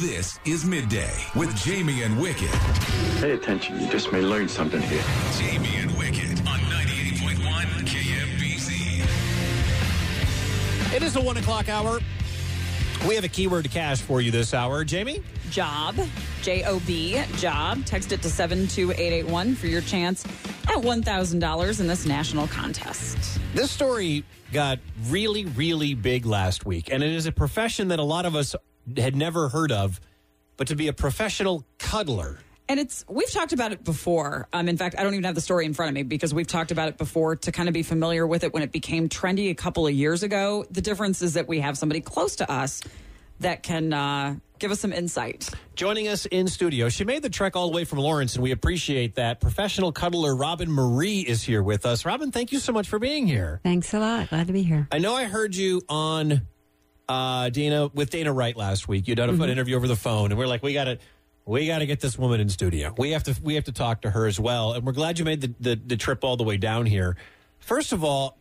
This is Midday with Jayme and Wickett. Pay attention. You just may learn something here. Jayme and Wickett on 98.1 KMBZ. It is the one o'clock hour. We have a keyword to cash for you this hour. Jayme? Job, J O B, job. Text it to 72881 for your chance at $1,000 in this national contest. This story got really, really big last week, and it is a profession that a lot of us had never heard of, but to be a professional cuddler. And it's we've talked about it before. Um, in fact, I don't even have the story in front of me because we've talked about it before to kind of be familiar with it when it became trendy a couple of years ago. The difference is that we have somebody close to us that can uh, give us some insight. Joining us in studio, she made the trek all the way from Lawrence, and we appreciate that. Professional cuddler Robin Marie is here with us. Robin, thank you so much for being here. Thanks a lot. Glad to be here. I know I heard you on uh, Dana with Dana Wright last week. You done a Mm-hmm. an interview over the phone, and we're like, we got to. We got to get this woman in studio. We have to. We have to talk to her as well. And we're glad you made the, the, the trip all the way down here. First of all,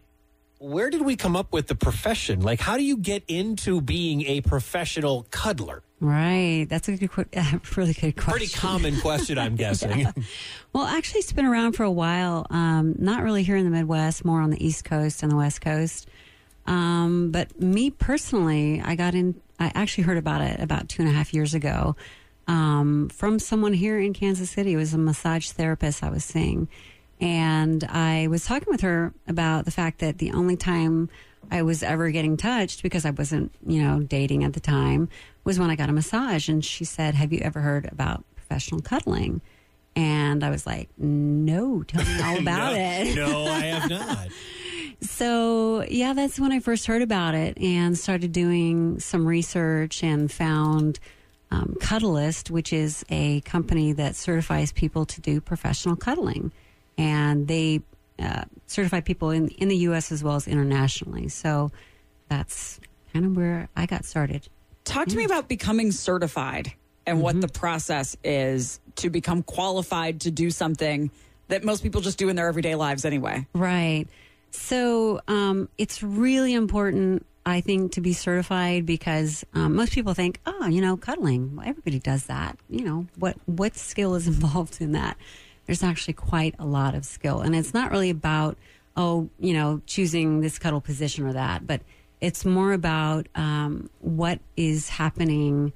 where did we come up with the profession? Like, how do you get into being a professional cuddler? Right. That's a good, uh, really good question. Pretty common question, I'm guessing. Well, actually, it's been around for a while. Um, not really here in the Midwest, more on the East Coast and the West Coast. Um, but me personally, I got in. I actually heard about it about two and a half years ago um, from someone here in Kansas City. It was a massage therapist I was seeing, and I was talking with her about the fact that the only time I was ever getting touched because I wasn't, you know, dating at the time was when I got a massage. And she said, "Have you ever heard about professional cuddling?" And I was like, no, tell me all about no, it. no, I have not. So, yeah, that's when I first heard about it and started doing some research and found um, Cuddlist, which is a company that certifies people to do professional cuddling. And they uh, certify people in, in the U.S. as well as internationally. So that's kind of where I got started. Talk to me about becoming certified and what the process is to become qualified to do something that most people just do in their everyday lives anyway. Right. So um, it's really important, I think, to be certified because um, most people think, oh, you know, cuddling. Well, everybody does that. You know, what what skill is involved in that? There's actually quite a lot of skill, and it's not really about oh, you know, choosing this cuddle position or that, but it's more about um, what is happening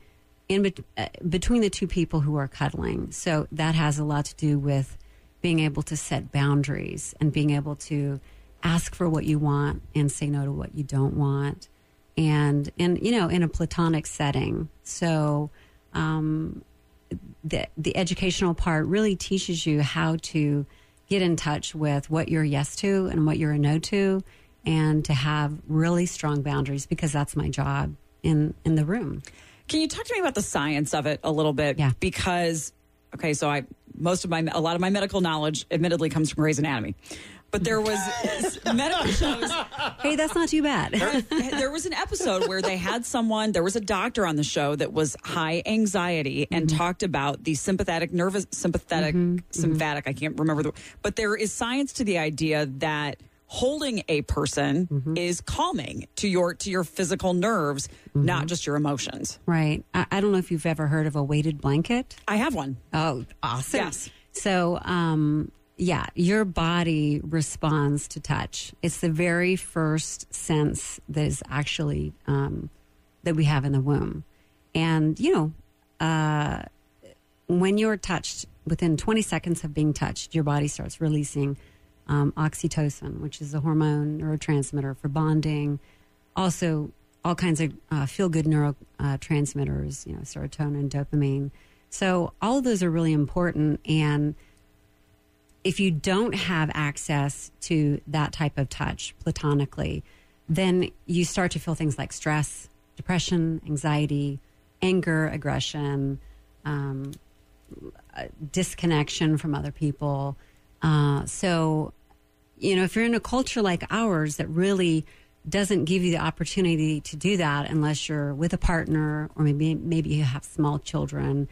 in uh, between the two people who are cuddling. So that has a lot to do with being able to set boundaries and being able to ask for what you want and say no to what you don't want and and you know in a platonic setting so um the the educational part really teaches you how to get in touch with what you're yes to and what you're a no to and to have really strong boundaries because that's my job in in the room Can you talk to me about the science of it a little bit? Yeah. Because, okay, so I, most of my, a lot of my medical knowledge admittedly comes from Grey's Anatomy. But there was medical shows. hey that's not too bad there was an episode where they had someone, there was a doctor on the show that was high anxiety and mm-hmm. talked about the sympathetic nervous, sympathetic, mm-hmm. mm-hmm. sympathetic, I can't remember the, but there is science to the idea that holding a person is calming to your to your physical nerves, not just your emotions. right I, I don't know if you've ever heard of a weighted blanket I have one. Oh, awesome. Yes. So, um, yeah, your body responds to touch. It's the very first sense that is actually um, that we have in the womb. And, you know, uh, when you're touched, within 20 seconds of being touched, your body starts releasing um, oxytocin, which is a hormone neurotransmitter for bonding. Also, all kinds of uh, feel good neurotransmitters, you know, serotonin, dopamine. So, all of those are really important. And if you don't have access to that type of touch platonically, then you start to feel things like stress, depression, anxiety, anger, aggression, um, disconnection from other people. Uh, so, you know, if you're in a culture like ours that really doesn't give you the opportunity to do that unless you're with a partner or maybe maybe you have small children,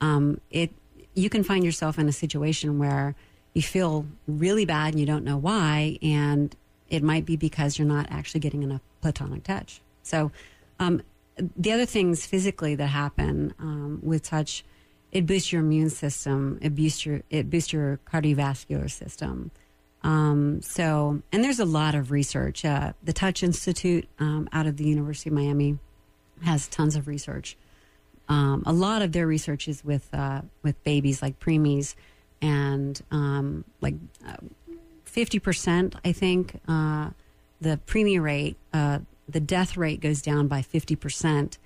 um, it you can find yourself in a situation where you feel really bad and you don't know why, and it might be because you're not actually getting enough platonic touch. So, um, the other things physically that happen um, with touch, it boosts your immune system, it boosts your it boosts your cardiovascular system. Um, so, and there's a lot of research. Uh, the Touch Institute um, out of the University of Miami has tons of research. Um, a lot of their research is with uh, with babies like preemies, and um, like fifty percent, I think, uh, the preemie rate, uh, the death rate goes down by fifty percent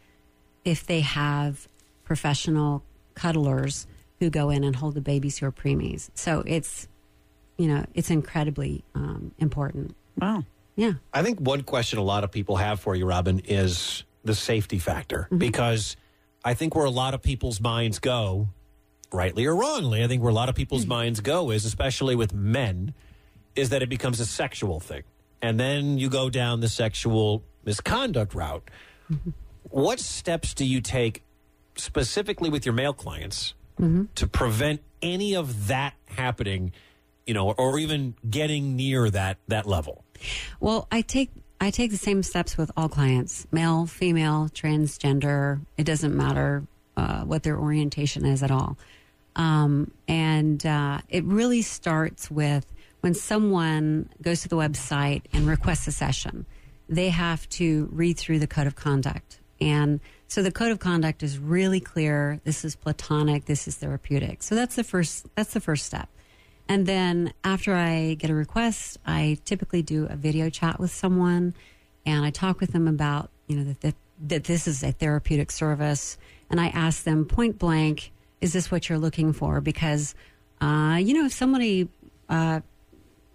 if they have professional cuddlers who go in and hold the babies who are preemies. So it's you know it's incredibly um, important. Wow. Yeah. I think one question a lot of people have for you, Robin, is the safety factor. Because I think where a lot of people's minds go, rightly or wrongly, I think where a lot of people's hmm. minds go is, especially with men, is that it becomes a sexual thing. And then you go down the sexual misconduct route. Mm-hmm. What steps do you take specifically with your male clients mm-hmm. to prevent any of that happening, you know, or even getting near that that level? Well, I take I take the same steps with all clients, male, female, transgender. It doesn't matter uh, what their orientation is at all. Um, and uh, it really starts with when someone goes to the website and requests a session, they have to read through the code of conduct. And so the code of conduct is really clear. This is platonic. This is therapeutic. So that's the first. That's the first step. And then after I get a request, I typically do a video chat with someone, and I talk with them about you know that that, that this is a therapeutic service, and I ask them point blank, is this what you're looking for? Because uh, you know if somebody uh,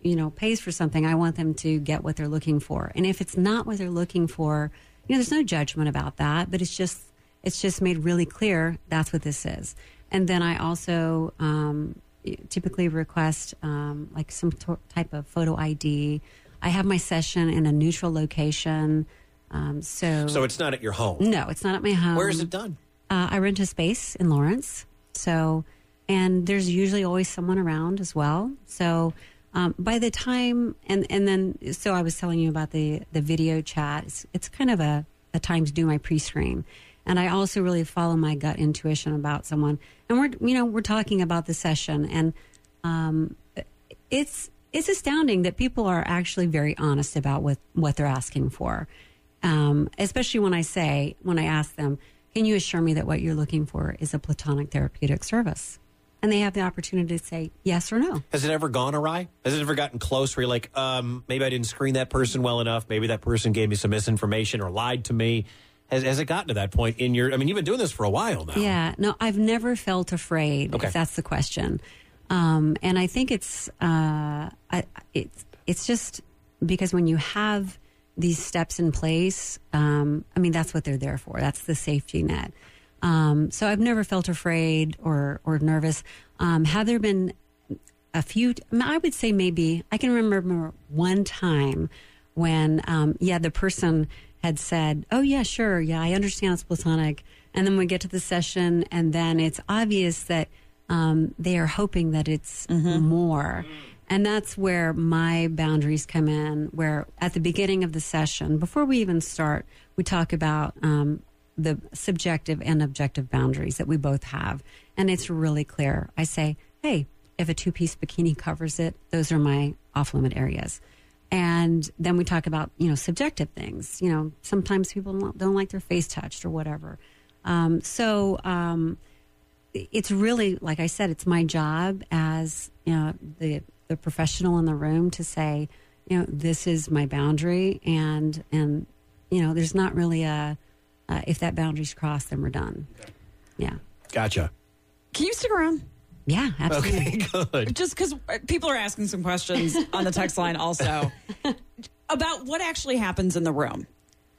you know pays for something, I want them to get what they're looking for, and if it's not what they're looking for, you know there's no judgment about that, but it's just it's just made really clear that's what this is. And then I also um, typically request um, like some to- type of photo ID. I have my session in a neutral location. Um, so, So it's not at your home. no, it's not at my home. Where is it done? Uh, I rent a space in Lawrence. So, and there's usually always someone around as well. So, um, by the time, and, and then, so I was telling you about the, the video chat. It's, it's kind of a, a time to do my pre screen. And I also really follow my gut intuition about someone. And we're, you know, we're talking about the session and, um, it's, it's astounding that people are actually very honest about what, what they're asking for. Um, especially when I say, when I ask them, can you assure me that what you're looking for is a platonic therapeutic service? And they have the opportunity to say yes or no. Has it ever gone awry? Has it ever gotten close where you're like, um, maybe I didn't screen that person well enough. Maybe that person gave me some misinformation or lied to me. Has, has it gotten to that point in your? I mean, you've been doing this for a while now. Yeah, no, I've never felt afraid. Okay. If that's the question, um, and I think it's uh, I, it's it's just because when you have these steps in place, um, I mean that's what they're there for. That's the safety net. Um, so I've never felt afraid or or nervous. Um, have there been a few? I would say maybe I can remember one time when um, yeah the person had said, "Oh yeah, sure, yeah, I understand it's platonic," and then we get to the session, and then it's obvious that um, they are hoping that it's more. And that's where my boundaries come in. Where at the beginning of the session, before we even start, we talk about um, the subjective and objective boundaries that we both have. And it's really clear. I say, hey, if a two piece bikini covers it, those are my off limit areas. And then we talk about, you know, subjective things. You know, sometimes people don't, like their face touched or whatever. Um, so um, it's really, like I said, it's my job as you know the the professional in the room to say, you know, this is my boundary, and and you know, there's not really a uh, if that boundary's crossed, then we're done. Yeah, Gotcha. Can you stick around? yeah, absolutely. Okay, good. Just because people are asking some questions on the text line also about what actually happens in the room.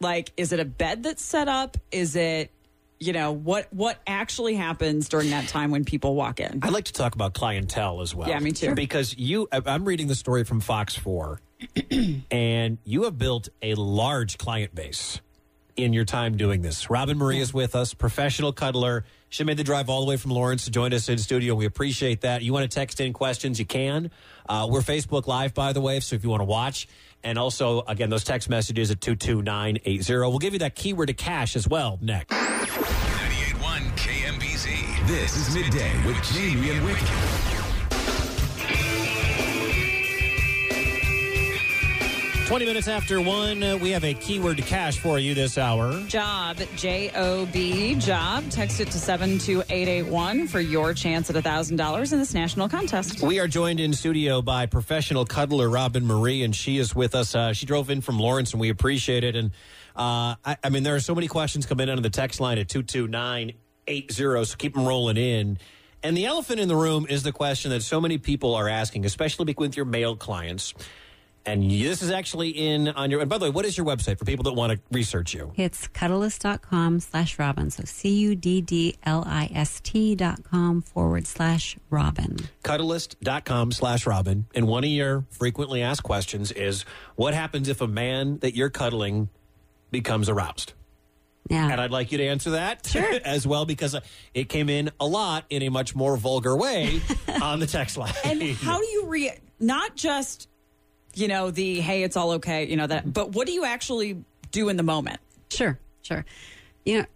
Like, is it a bed that's set up? Is it, you know, what what actually happens during that time when people walk in? I'd like to talk about clientele as well. Yeah, me too. Because you, I'm reading the story from Fox 4, and you have built a large client base in your time doing this. Robin Marie is with us, professional cuddler. She made the drive all the way from Lawrence to join us in studio. We appreciate that. You want to text in questions, you can. Uh, we're Facebook Live, by the way, so if you want to watch. And also, again, those text messages at 22980. We'll give you that keyword to cash as well next. 98.1 KMBZ. This is Midday with Jayme and Wickett. 20 minutes after one, uh, we have a keyword to cash for you this hour. Job, J O B, job. Text it to 72881 for your chance at $1,000 in this national contest. We are joined in studio by professional cuddler Robin Marie, and she is with us. Uh, she drove in from Lawrence, and we appreciate it. And uh, I, I mean, there are so many questions coming in on the text line at 22980, so keep them rolling in. And the elephant in the room is the question that so many people are asking, especially with your male clients. And this is actually in on your. And by the way, what is your website for people that want to research you? It's cuddlist.com slash Robin. So C U D D L I S T dot com forward slash Robin. Cuddlist.com slash Robin. And one of your frequently asked questions is what happens if a man that you're cuddling becomes aroused? Yeah. And I'd like you to answer that as well because uh, it came in a lot in a much more vulgar way on the text line. And how do you re not just, you know, the hey, it's all okay, you know, that, but what do you actually do in the moment? Sure, sure. You know,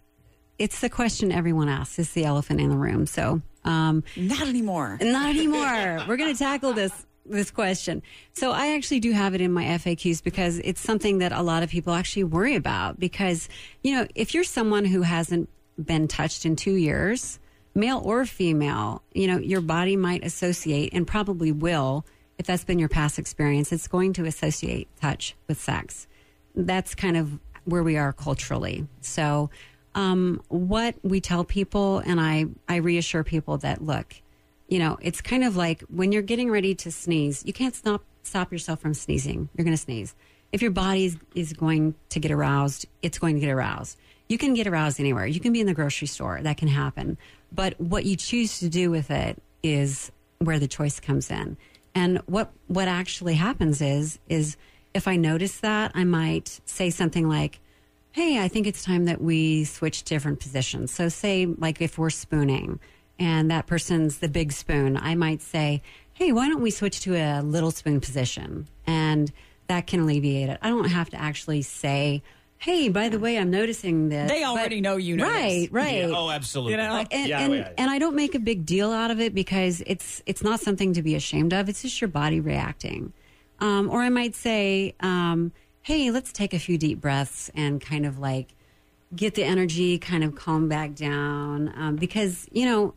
it's the question everyone asks. It's the elephant in the room. So, um, Not anymore. not anymore. We're going to tackle this this question. So, I actually do have it in my FAQs because it's something that a lot of people actually worry about. Because you know, if you're someone who hasn't been touched in two years, male or female, you know, your body might associate and probably will, if that's been your past experience, it's going to associate touch with sex. That's kind of where we are culturally. So, um, what we tell people, and I, I reassure people that look, you know, it's kind of like when you're getting ready to sneeze, you can't stop stop yourself from sneezing. You're going to sneeze. If your body is, is going to get aroused, it's going to get aroused. You can get aroused anywhere. You can be in the grocery store. That can happen. But what you choose to do with it is where the choice comes in. And what what actually happens is is if I notice that, I might say something like, hey, I think it's time that we switch different positions. So, say, like if we're spooning and that person's the big spoon, I might say, hey, why don't we switch to a little spoon position? And that can alleviate it. I don't have to actually say, hey, by the way, I'm noticing this. They already know you notice. Right, right. Yeah, oh, absolutely. You know? Like, and, Yeah, and, yeah. and I don't make a big deal out of it because it's it's not something to be ashamed of. It's just your body reacting. Um, or I might say, um, "Hey, let's take a few deep breaths and kind of like get the energy kind of calm back down." Um, because you know,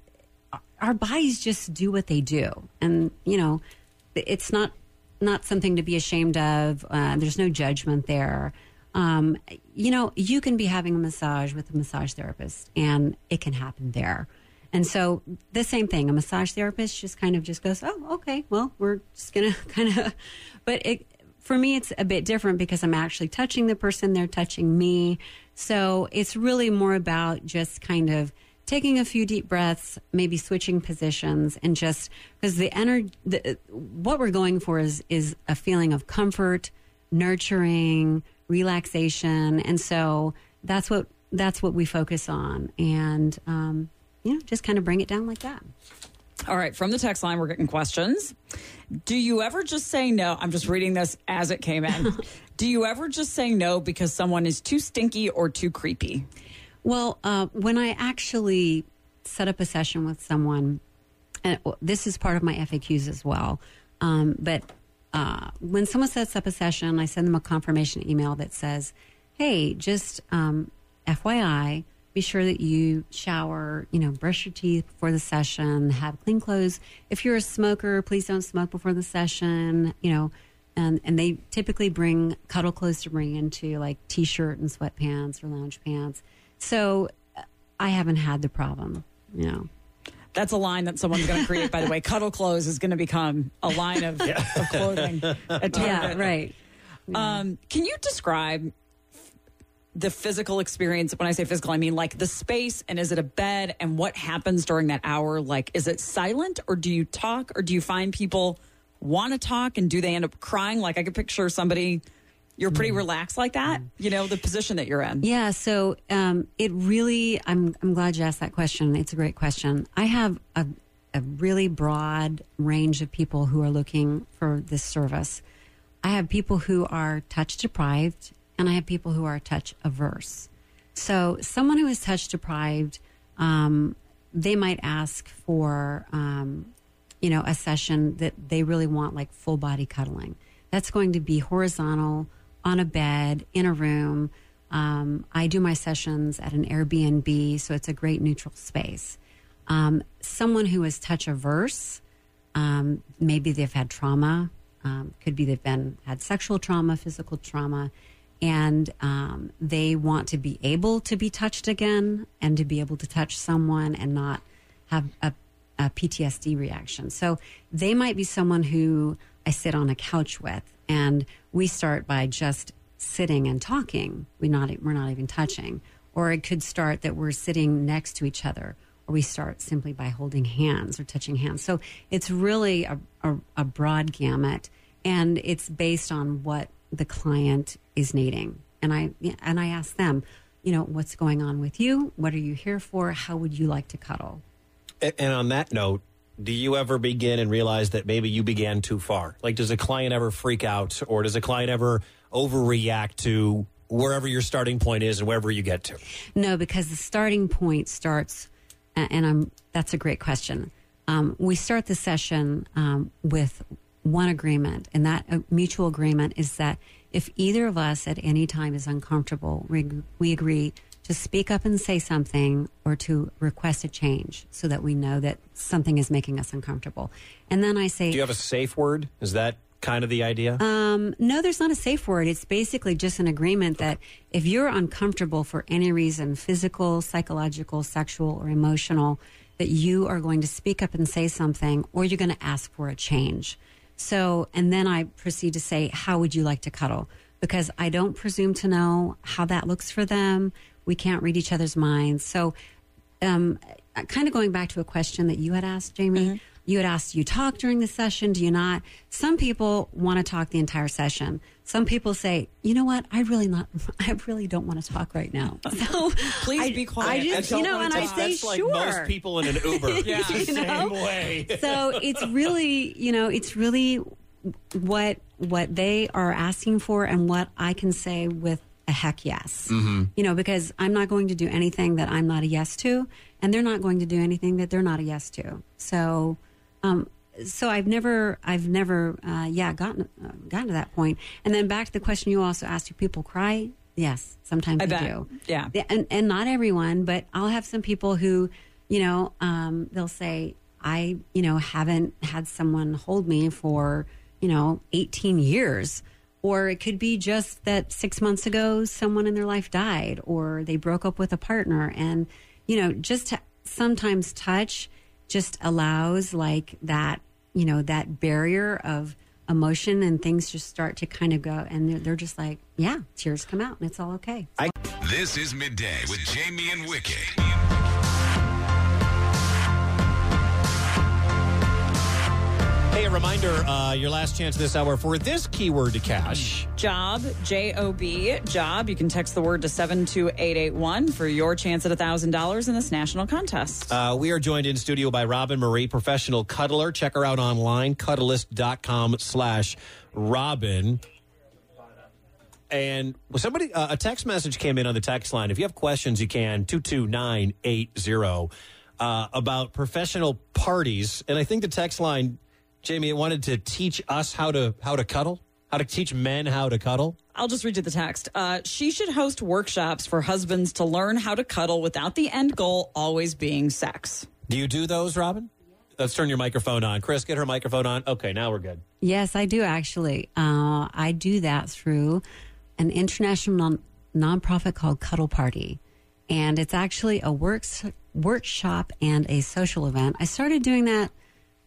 our bodies just do what they do, and you know, it's not not something to be ashamed of. Uh, there's no judgment there. Um, you know, you can be having a massage with a massage therapist, and it can happen there. And so the same thing, a massage therapist just kind of just goes, "Oh, okay, well, we're just gonna kind of," but it for me it's a bit different because I'm actually touching the person, they're touching me. So it's really more about just kind of taking a few deep breaths, maybe switching positions, and just because the energy, what we're going for is is a feeling of comfort, nurturing, relaxation, and so that's what that's what we focus on, and um, you know, just kind of bring it down like that. All right, from the text line, we're getting questions. Do you ever just say no? I'm just reading this as it came in. Do you ever just say no because someone is too stinky or too creepy? Well, uh, when I actually set up a session with someone, and this is part of my FAQs as well, um, but uh, when someone sets up a session, I send them a confirmation email that says, "Hey, just um, FYI, be sure that you shower, you know, brush your teeth before the session, have clean clothes. If you're a smoker, please don't smoke before the session, you know." And, and they typically bring cuddle clothes to bring into like t-shirt and sweatpants or lounge pants. So I haven't had the problem, you know. That's a line that someone's going to create, by the way. Cuddle clothes is going to become a line of, of clothing. at Target. Yeah, right. Um, can you describe the physical experience. When I say physical, I mean like the space and is it a bed and what happens during that hour? Like, is it silent or do you talk or do you find people want to talk and do they end up crying? Like, I could picture somebody, you're pretty relaxed like that, you know, the position that you're in. Yeah, so um, it really, I'm, I'm glad you asked that question. It's a great question. I have a, a really broad range of people who are looking for this service. I have people who are touch deprived, and I have people who are touch averse. So, someone who is touch deprived, um, they might ask for, um, you know, a session that they really want, like full body cuddling. That's going to be horizontal on a bed in a room. Um, I do my sessions at an Airbnb, so it's a great neutral space. Um, someone who is touch averse, um, maybe they've had trauma, um, could be they've been had sexual trauma, physical trauma, and um, they want to be able to be touched again and to be able to touch someone and not have a, a PTSD reaction. So they might be someone who I sit on a couch with, and we start by just sitting and talking. We not we're not even touching, or it could start that we're sitting next to each other, or we start simply by holding hands or touching hands. So it's really a, a, a broad gamut, and it's based on what the client is needing. And I and I ask them, you know, what's going on with you? What are you here for? How would you like to cuddle? And on that note, do you ever begin and realize that maybe you began too far? Like, does a client ever freak out, or does a client ever overreact to wherever your starting point is and wherever you get to? No, because the starting point starts, and I'm that's a great question. Um, we start the session um, with one agreement, and that uh, mutual agreement is that if either of us at any time is uncomfortable, we, we agree to speak up and say something or to request a change so that we know that something is making us uncomfortable. And then I say, Do you have a safe word? Is that kind of the idea? um, no, there's not a safe word. It's basically just an agreement that if you're uncomfortable for any reason, physical, psychological, sexual, or emotional, that you are going to speak up and say something or you're going to ask for a change. So, and then I proceed to say, How would you like to cuddle? Because I don't presume to know how that looks for them. We can't read each other's minds. So, um, kind of going back to a question that you had asked, Jayme. You had asked, do you talk during the session? Do you not? Some people want to talk the entire session. Some people say, you know what? I really not. I really don't want to talk right now. So Please I, be quiet. I I just, don't you know, and I say, That's like sure. most people in an Uber. Yeah. You same know? way. so it's really you know it's really what what they are asking for and what i can say with a heck yes you know because i'm not going to do anything that i'm not a yes to and they're not going to do anything that they're not a yes to so um so i've never i've never uh, yeah gotten uh, gotten to that point. and then back to the question you also asked do people cry yes sometimes I they bet. do Yeah. yeah, and and not everyone, but I'll have some people who, you know, um, they'll say, I, you know, haven't had someone hold me for, you know, 18 years. Or it could be just that six months ago, someone in their life died, or they broke up with a partner. And, you know, just to sometimes touch just allows like that, you know, that barrier of emotion and things just start to kind of go. And they're, they're just like, yeah, tears come out and it's all okay. This is Midday with Jayme and Wickett. Hey, a reminder uh, your last chance this hour for this keyword to cash. Job, J O B, job. You can text the word to 72881 for your chance at $1,000 in this national contest. Uh, we are joined in studio by Robin Marie, professional cuddler. Check her out online, cuddlist.com slash Robin. And somebody, uh, a text message came in on the text line. If you have questions, you can 22980 uh, about professional parties. And I think the text line, Jayme, it wanted to teach us how to how to cuddle, how to teach men how to cuddle. I'll just read you the text. Uh, she should host workshops for husbands to learn how to cuddle without the end goal always being sex. Do you do those, Robin? Let's turn your microphone on. Chris, get her microphone on. Okay, now we're good. Yes, I do actually. Uh, I do that through an international non- nonprofit called Cuddle Party, and it's actually a works workshop and a social event. I started doing that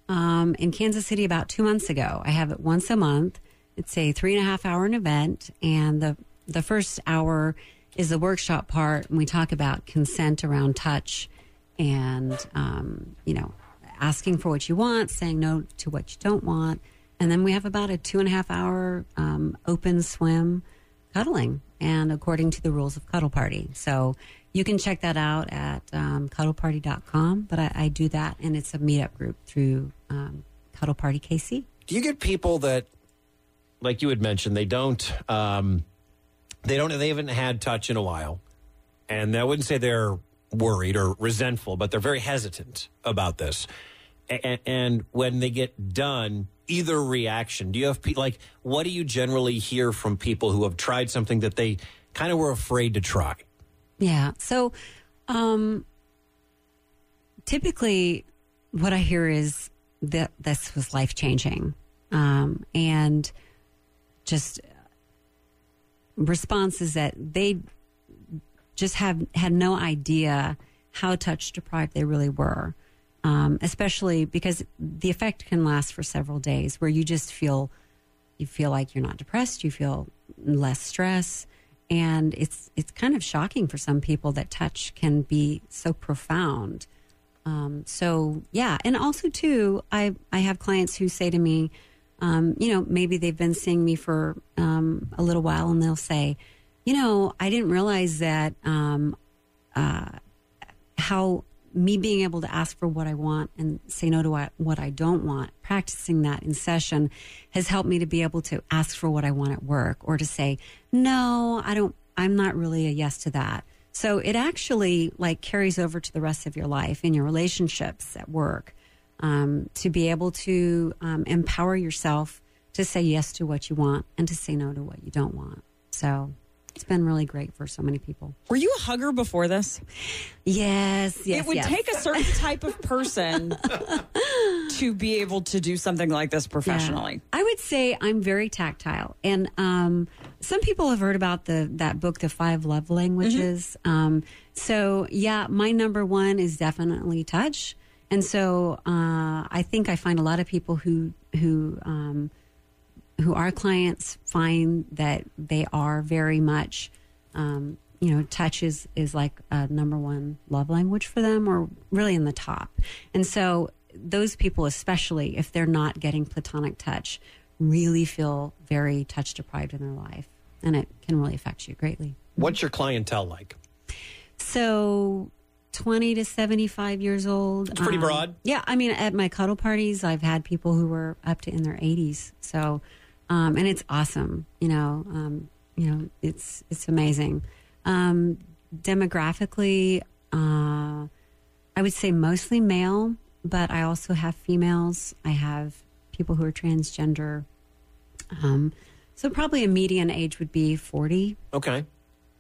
um, in Kansas City about two months ago. I have it once a month. It's a three and a half hour event, and the the first hour is the workshop part. And we talk about consent around touch and, um, you know, asking for what you want, saying no to what you don't want. And then we have about a two and a half hour um, open swim cuddling, and according to the rules of Cuddle Party. So you can check that out at um, cuddleparty.com. But I, I do that, and it's a meetup group through um, Cuddle Party KC. Do you get people that, like you had mentioned, they don't, um, they don't, they haven't had touch in a while, and I wouldn't say they're worried or resentful, but they're very hesitant about this. And, and when they get done, either reaction. Do you have like what do you generally hear from people who have tried something that they kind of were afraid to try? Yeah. So um, typically, what I hear is that this was life changing. Um, and just responses that they just have had no idea how touch deprived they really were. Um, especially because the effect can last for several days where you just feel you feel like you're not depressed you feel less stress and it's it's kind of shocking for some people that touch can be so profound. Um, so yeah and also too i i have clients who say to me um, you know maybe they've been seeing me for um, a little while and they'll say you know i didn't realize that um, uh, how me being able to ask for what I want and say no to what, I don't want, practicing that in session has helped me to be able to ask for what I want at work or to say, no, I don't, I'm not really a yes to that. So it actually like carries over to the rest of your life in your relationships at work um, to be able to um, empower yourself to say yes to what you want and to say no to what you don't want. So it's been really great for so many people. Were you a hugger before this? Yes, yes. it would yes. take a certain type of person to be able to do something like this professionally. Yeah. I would say I'm very tactile, and um, some people have heard about the that book, The Five Love Languages. Um, so yeah, my number one is definitely touch, and so uh, I think I find a lot of people who who um, who our clients find that they are very much. Um, you know, touch is, is like a number one love language for them, or really in the top. And so, those people, especially if they're not getting platonic touch, really feel very touch deprived in their life. And it can really affect you greatly. What's your clientele like? So, 20 to 75 years old. It's pretty Um, broad. Yeah. I mean, at my cuddle parties, I've had people who were up to in their 80s. So, um, and it's awesome. You know, um, you know, it's, it's amazing. Um, demographically, uh, I would say mostly male, but I also have females. I have people who are transgender. Um, so probably a median age would be 40, Okay.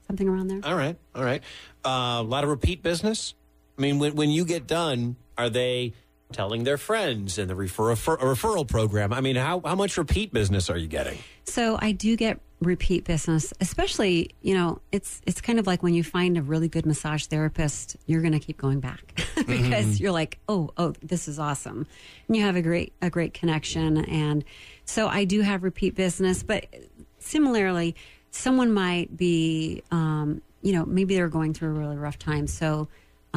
something around there. All right. All right. Uh, a lot of repeat business. I mean, when, when you get done, are they telling their friends in the refer, refer, referral program? I mean, how, how much repeat business are you getting? So I do get repeat business, especially, you know, it's it's kind of like when you find a really good massage therapist, you're going to keep going back because you're like, "Oh, oh, this is awesome." And you have a great a great connection and so I do have repeat business, but similarly, someone might be um, you know, maybe they're going through a really rough time. So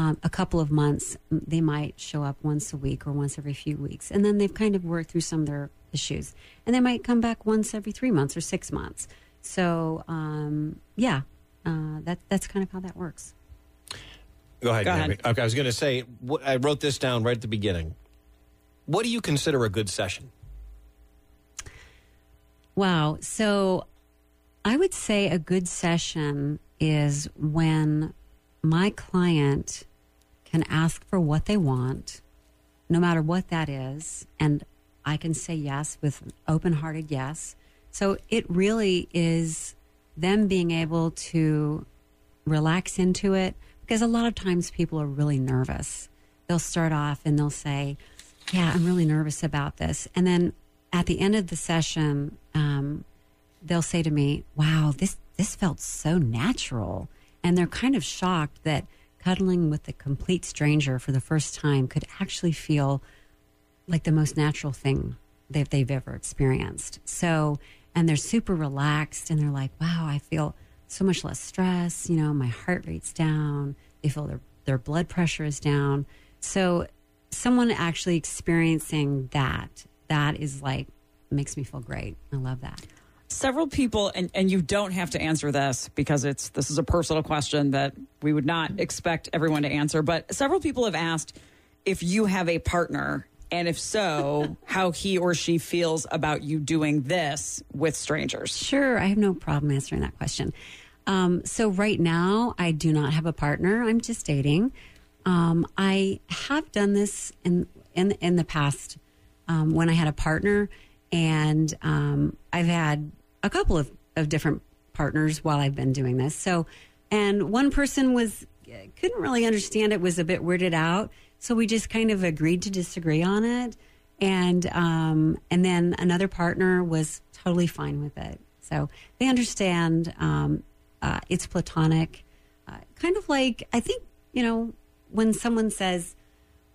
um, a couple of months, they might show up once a week or once every few weeks. And then they've kind of worked through some of their issues. And they might come back once every three months or six months. So, um, yeah, uh, that, that's kind of how that works. Go ahead. Go ahead. Okay, I was going to say, wh- I wrote this down right at the beginning. What do you consider a good session? Wow. So I would say a good session is when my client can ask for what they want, no matter what that is, and I can say yes with open hearted yes. So it really is them being able to relax into it because a lot of times people are really nervous. They'll start off and they'll say, Yeah, I'm really nervous about this. And then at the end of the session, um, they'll say to me, Wow, this, this felt so natural. And they're kind of shocked that cuddling with a complete stranger for the first time could actually feel like the most natural thing that they've ever experienced. So, and they're super relaxed and they're like, wow, I feel so much less stress. You know, my heart rate's down. They feel their their blood pressure is down. So, someone actually experiencing that that is like makes me feel great. I love that. Several people, and, and you don't have to answer this because it's this is a personal question that we would not expect everyone to answer. But several people have asked if you have a partner, and if so, how he or she feels about you doing this with strangers. Sure, I have no problem answering that question. Um, so right now, I do not have a partner. I'm just dating. Um, I have done this in in in the past um, when I had a partner, and um, I've had a couple of, of different partners while I've been doing this. So, and one person was couldn't really understand it, was a bit weirded out. So we just kind of agreed to disagree on it, and um, and then another partner was totally fine with it. So they understand um, uh, it's platonic, uh, kind of like I think you know when someone says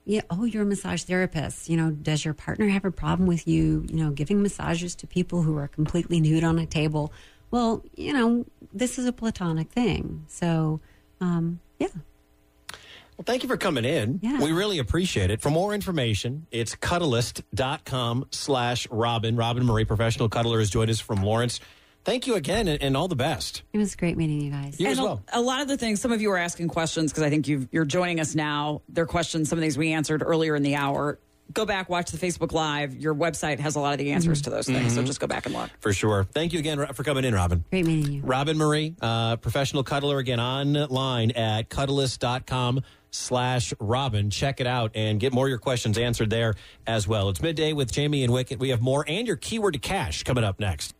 yeah, oh, you're a massage therapist. You know, does your partner have a problem with you, you know, giving massages to people who are completely nude on a table? Well, you know, this is a platonic thing. So, um, yeah. Well, thank you for coming in. Yeah. We really appreciate it. For more information, it's cuddlist.com slash Robin. Robin Marie, professional cuddler, has joined us from Lawrence. Thank you again and, and all the best. It was great meeting you guys. You and as a- well. a, lot of the things, some of you are asking questions because I think you've, you're joining us now. They're questions, some of these we answered earlier in the hour. Go back, watch the Facebook Live. Your website has a lot of the answers to those things. So just go back and look. For sure. Thank you again for coming in, Robin. Great meeting you. Robin Marie, uh, professional cuddler, again online at cuddlist.com slash Robin. Check it out and get more of your questions answered there as well. It's midday with Jayme and Wickett. We have more and your keyword to cash coming up next.